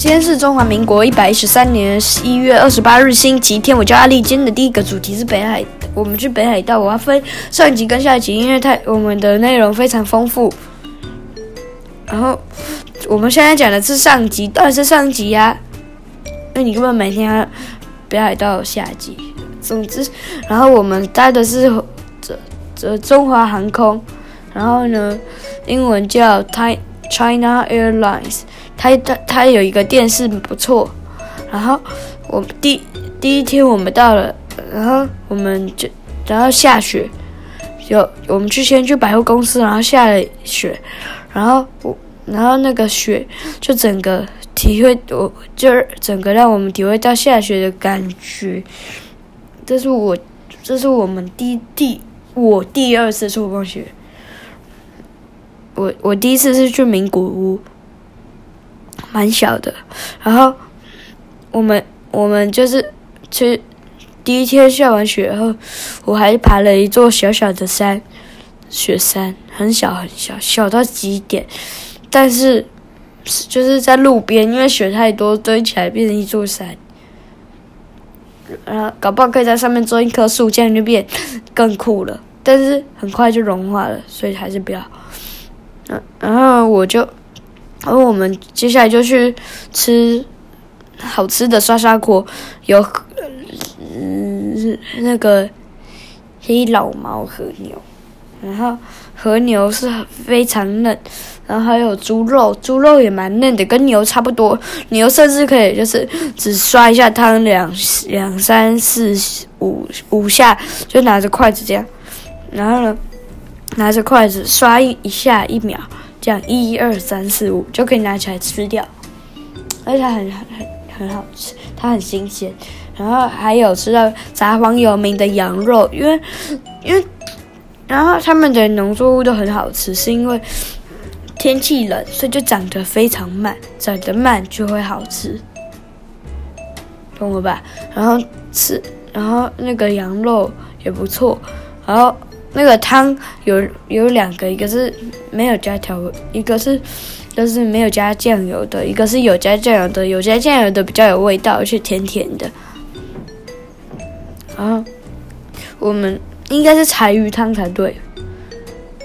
今天是中华民国一百一十三年十一月二十八日，星期天。我叫阿丽。今天的第一个主题是北海，我们去北海道。我要分上一集跟下一集，因为太我们的内容非常丰富。然后我们现在讲的是上集，当然是上集呀、啊。那你根本每天要北海道下集。总之，然后我们搭的是这这中华航空，然后呢，英文叫 China Airlines。它它它有一个电视不错，然后我第第一天我们到了，然后我们就然后下雪，有我们去先去百货公司，然后下了雪，然后我然后那个雪就整个体会我就是整个让我们体会到下雪的感觉，这是我这是我们第第我第二次触碰雪，我我第一次是去名古屋。蛮小的，然后我们我们就是去第一天下完雪后，我还爬了一座小小的山，雪山很小很小，小到极点，但是就是在路边，因为雪太多堆起来变成一座山，然后搞不好可以在上面种一棵树，这样就变更酷了，但是很快就融化了，所以还是不要。然后我就。然后我们接下来就去吃好吃的涮涮锅，有嗯那个黑老毛和牛，然后和牛是非常嫩，然后还有猪肉，猪肉也蛮嫩的，跟牛差不多。牛甚至可以就是只刷一下汤两两三四五五下，就拿着筷子这样，然后呢拿着筷子刷一一下一秒。这样一二三四五就可以拿起来吃掉，而且它很很很好吃，它很新鲜。然后还有吃到札幌有名的羊肉，因为因为然后他们的农作物都很好吃，是因为天气冷，所以就长得非常慢，长得慢就会好吃，懂了吧？然后吃，然后那个羊肉也不错，然后。那个汤有有两个，一个是没有加调味，一个是就是没有加酱油的，一个是有加酱油的，有加酱油的比较有味道，而且甜甜的。然后我们应该是柴鱼汤才对，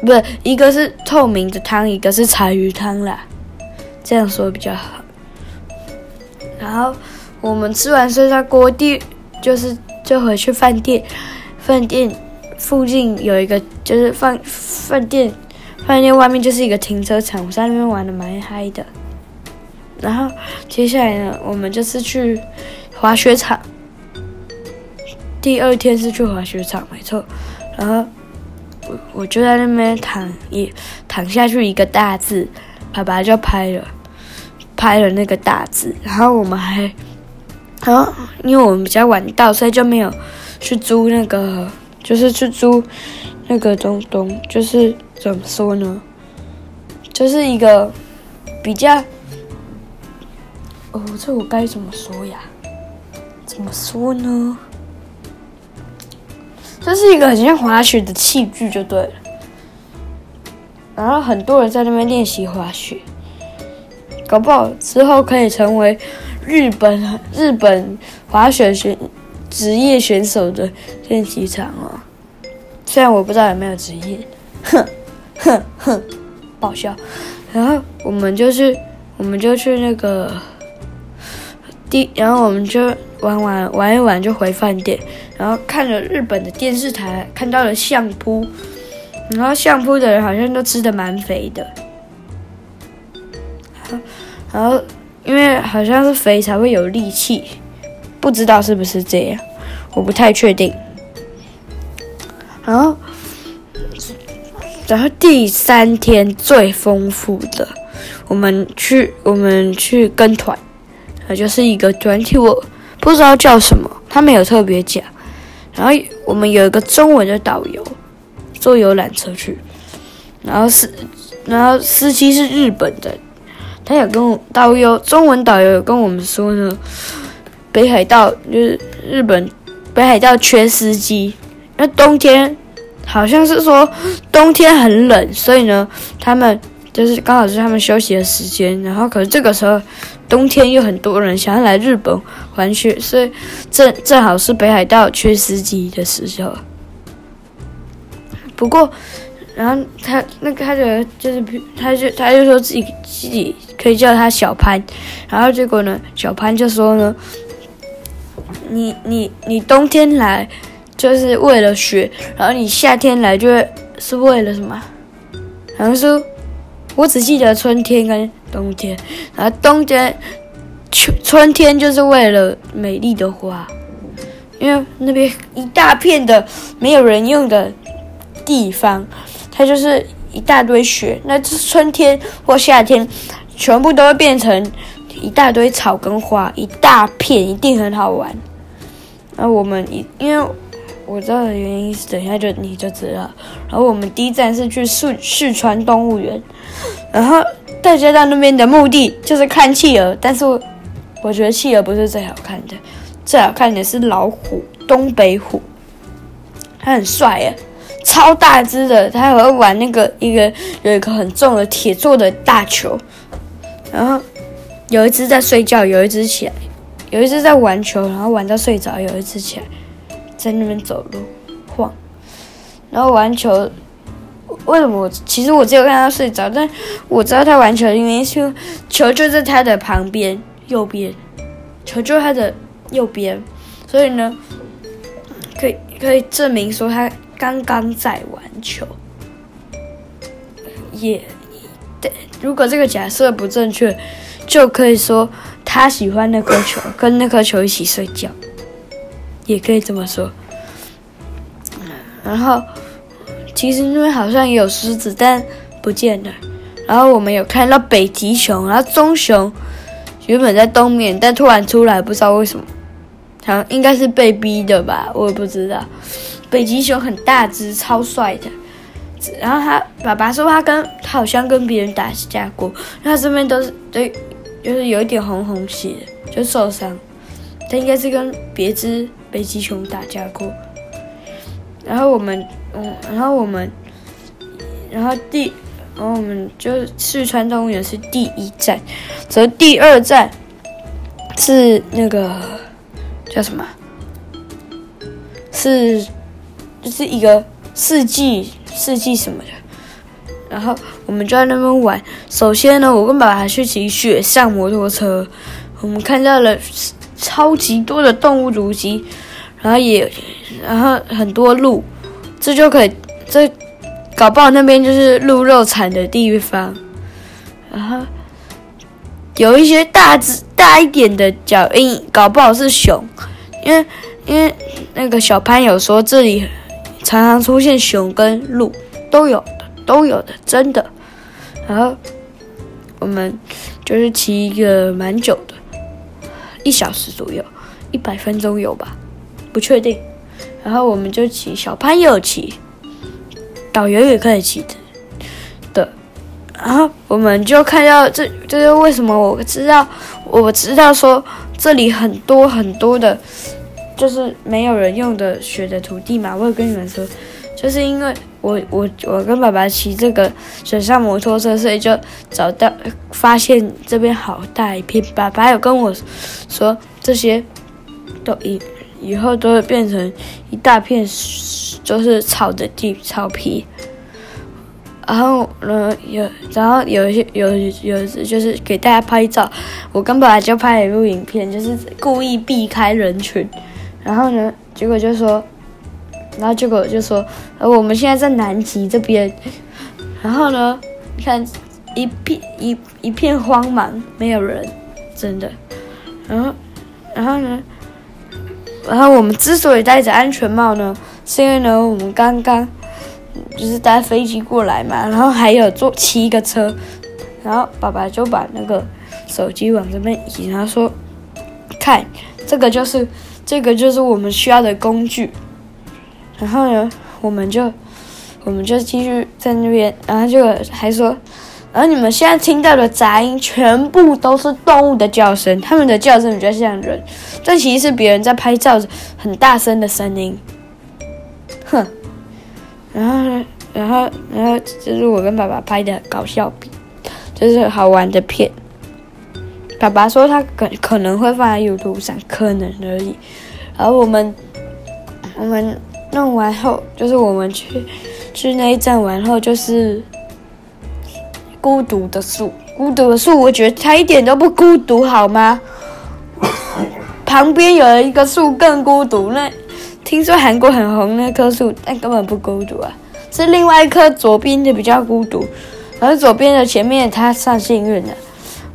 不是，一个是透明的汤，一个是柴鱼汤啦，这样说比较好。然后我们吃完涮涮锅，第就是就回去饭店，饭店。附近有一个，就是饭饭店，饭店外面就是一个停车场，我在那边玩的蛮嗨的。然后接下来呢，我们就是去滑雪场。第二天是去滑雪场，没错。然后我我就在那边躺一躺下去一个大字，爸爸就拍了拍了那个大字。然后我们还，然后因为我们比较晚到，所以就没有去租那个。就是去租那个东东，就是怎么说呢？就是一个比较……哦，这我该怎么说呀？怎么说呢？这是一个很像滑雪的器具，就对了。然后很多人在那边练习滑雪，搞不好之后可以成为日本日本滑雪选。职业选手的练习场哦，虽然我不知道有没有职业，哼哼哼，爆笑。然后我们就去，我们就去那个第，然后我们就玩玩玩一玩就回饭店，然后看了日本的电视台，看到了相扑，然后相扑的人好像都吃的蛮肥的，然后因为好像是肥才会有力气。不知道是不是这样，我不太确定。然后，然后第三天最丰富的，我们去我们去跟团，呃，就是一个团体，我不知道叫什么，他没有特别讲。然后我们有一个中文的导游，坐游览车去，然后司然后司机是日本的，他有跟我导游中文导游有跟我们说呢。北海道就是日本，北海道缺司机。那冬天好像是说冬天很冷，所以呢，他们就是刚好是他们休息的时间，然后可是这个时候冬天又很多人想要来日本玩雪，所以正正好是北海道缺司机的时候。不过，然后他那个他的就是他就他就说自己自己可以叫他小潘，然后结果呢，小潘就说呢，你你你冬天来就是为了雪，然后你夏天来就是为了什么？好像说。我只记得春天跟冬天，然后冬天、春春天就是为了美丽的花，因为那边一大片的没有人用的地方，它就是一大堆雪。那春天或夏天，全部都会变成一大堆草跟花，一大片，一定很好玩。那我们因因为。我知道的原因是，等一下就你就知道。然后我们第一站是去四四川动物园，然后大家到那边的目的就是看企鹅，但是我，我觉得企鹅不是最好看的，最好看的是老虎，东北虎，它很帅耶，超大只的，它还会玩那个一个有一个很重的铁做的大球，然后有一只在睡觉，有一只起来，有一只在玩球，然后玩到睡着，有一次起来。在那边走路晃，然后玩球。为什么其实我只有看他睡着，但我知道他玩球的原因是球就在他的旁边右边，球就在他的右边，所以呢，可以可以证明说他刚刚在玩球。也对，如果这个假设不正确，就可以说他喜欢那颗球，跟那颗球一起睡觉。也可以这么说，然后其实那边好像也有狮子，但不见了。然后我们有看到北极熊，然后棕熊原本在东面，但突然出来，不知道为什么，好像应该是被逼的吧，我也不知道。北极熊很大只，超帅的。然后他爸爸说他跟他好像跟别人打架过，他这边都是对，就是有一点红红血，就受伤。他应该是跟别只。北极熊打架过，然后我们，嗯，然后我们，然后第，然后我们就四川动物园是第一站，则第二站是那个叫什么？是就是一个四季四季什么的，然后我们就在那边玩。首先呢，我跟爸爸去骑雪上摩托车，我们看到了超级多的动物足迹。然后也，然后很多鹿，这就可以，这搞不好那边就是鹿肉产的地方。然后有一些大只大一点的脚印，搞不好是熊，因为因为那个小潘有说这里常常出现熊跟鹿，都有的都有的，真的。然后我们就是骑一个蛮久的，一小时左右，一百分钟有吧。不确定，然后我们就骑，小潘也有骑，导游也可以骑的，的，然后我们就看到这，这是为什么我知道，我知道说这里很多很多的，就是没有人用的雪的土地嘛。我有跟你们说，就是因为我我我跟爸爸骑这个水上摩托车，所以就找到发现这边好大一片。爸爸有跟我说这些都以。以后都会变成一大片，就是草的地草皮。然后呢，有然后有一些有有就是给大家拍照，我跟爸爸就拍了一部影片，就是故意避开人群。然后呢，结果就说，然后结果就说，呃，我们现在在南极这边。然后呢，你看一片一一片荒茫，没有人，真的。然后，然后呢？然后我们之所以戴着安全帽呢，是因为呢，我们刚刚就是搭飞机过来嘛，然后还有坐七个车，然后爸爸就把那个手机往这边移，然后说：“看，这个就是这个就是我们需要的工具。”然后呢，我们就我们就继续在那边，然后就还说。然后你们现在听到的杂音，全部都是动物的叫声，它们的叫声比较像人，这其实是别人在拍照很大声的声音。哼，然后呢，然后，然后就是我跟爸爸拍的搞笑就是好玩的片。爸爸说他可可能会放在 YouTube 上，可能而已。而我们我们弄完后，就是我们去去那一站完后，就是孤独的树。孤独的树，我觉得它一点都不孤独，好吗？旁边有一个树更孤独。那听说韩国很红那棵树，但根本不孤独啊，是另外一棵左边的比较孤独。而左边的前面，它算幸运的，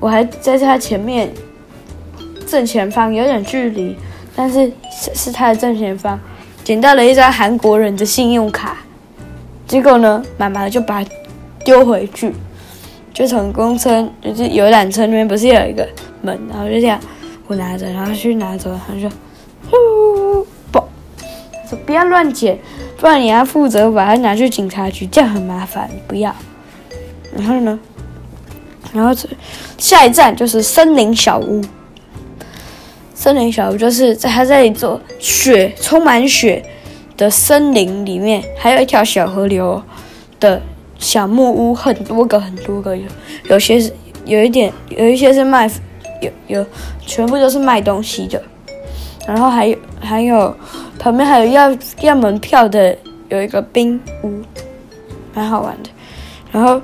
我还在它前面正前方有点距离，但是是是它的正前方捡到了一张韩国人的信用卡。结果呢，妈妈就把它丢回去。就从公车，就是游览车那边不是有一个门，然后就这样，我拿着，然后去拿走，他说，呼，不，说不要乱捡，不然你要负责把它拿去警察局，这样很麻烦，不要。然后呢，然后下一站就是森林小屋。森林小屋就是在他在一座雪充满雪的森林里面，还有一条小河流的。小木屋很多个，很多个有，有些是有一点，有一些是卖，有有全部都是卖东西的，然后还有还有旁边还有要要门票的，有一个冰屋，蛮好玩的。然后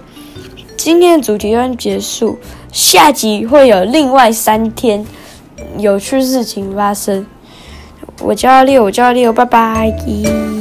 今天的主题就结束，下集会有另外三天有趣事情发生。我叫阿六，我叫阿六，拜拜。